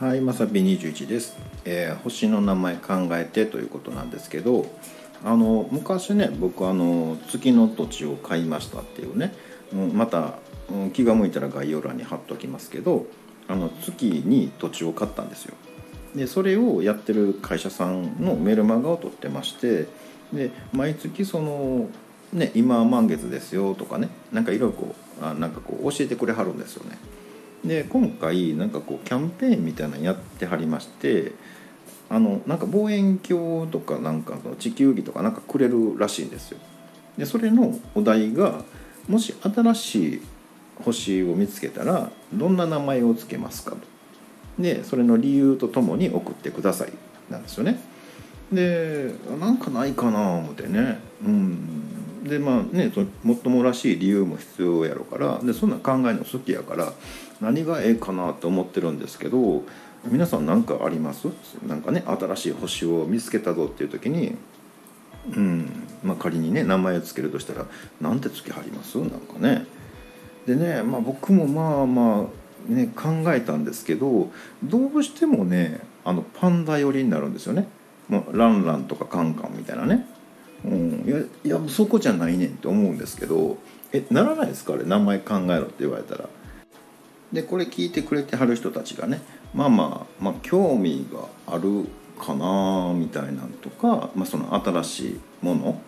はい、まさぴ21です、えー星の名前考えてということなんですけどあの昔ね僕あの月の土地を買いましたっていうね、うんまた、気が向いたら概要欄に貼っときますけどあの月に土地を買ったんですよ。でそれをやってる会社さんのメルマガを取ってましてで毎月そのね今満月ですよとかねなんかいろいろこうあなんかこう教えてくれはるんですよね。で今回なんかこうキャンペーンみたいなのやってはりましてあのなんか望遠鏡とかなんかその地球儀とかなんかくれるらしいんですよ。でそれのお題がもし新しい星を見つけたらどんな名前をつけますかと。でそれの理由とともに送ってください。なんですよね。でなんかないかな思ってね。うん。でまあねそもっともらしい理由も必要やろからでそんな考えるの好きやから何がええかなと思ってるんですけど皆さん何かあります？なんかね新しい星を見つけたぞっていう時にうんまあ、仮にね名前を付けるとしたらなんて付けはります？なんかね。でね、まあ、僕もまあまあね考えたんですけどどうしてもねあのパンダ寄りになるんですよね。もうランランとかカンカンみたいなね、うん、いやいやそこじゃないねんって思うんですけどえならないですか？あれ名前考えろって言われたら。でこれ聞いてくれてはる人たちがねまあまあまあ興味があるかなみたいなんとか、まあ、その新しいもの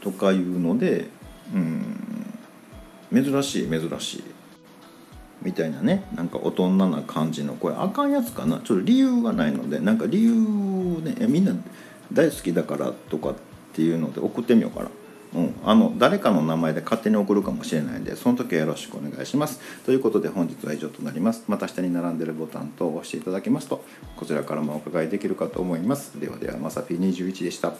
とかいうのでうん珍しい珍しいみたいなねなんか大人な感じのこれあかんやつかな？ちょっと理由がないのでなんか理由ねみんな大好きだからとかってっていうので送ってみようかな。うん、あの誰かの名前で勝手に送るかもしれないんでその時はよろしくお願いします。ということで本日は以上となります。また下に並んでるボタンと押していただけますとこちらからもお伺いできるかと思います。ではではまさぴ21でした。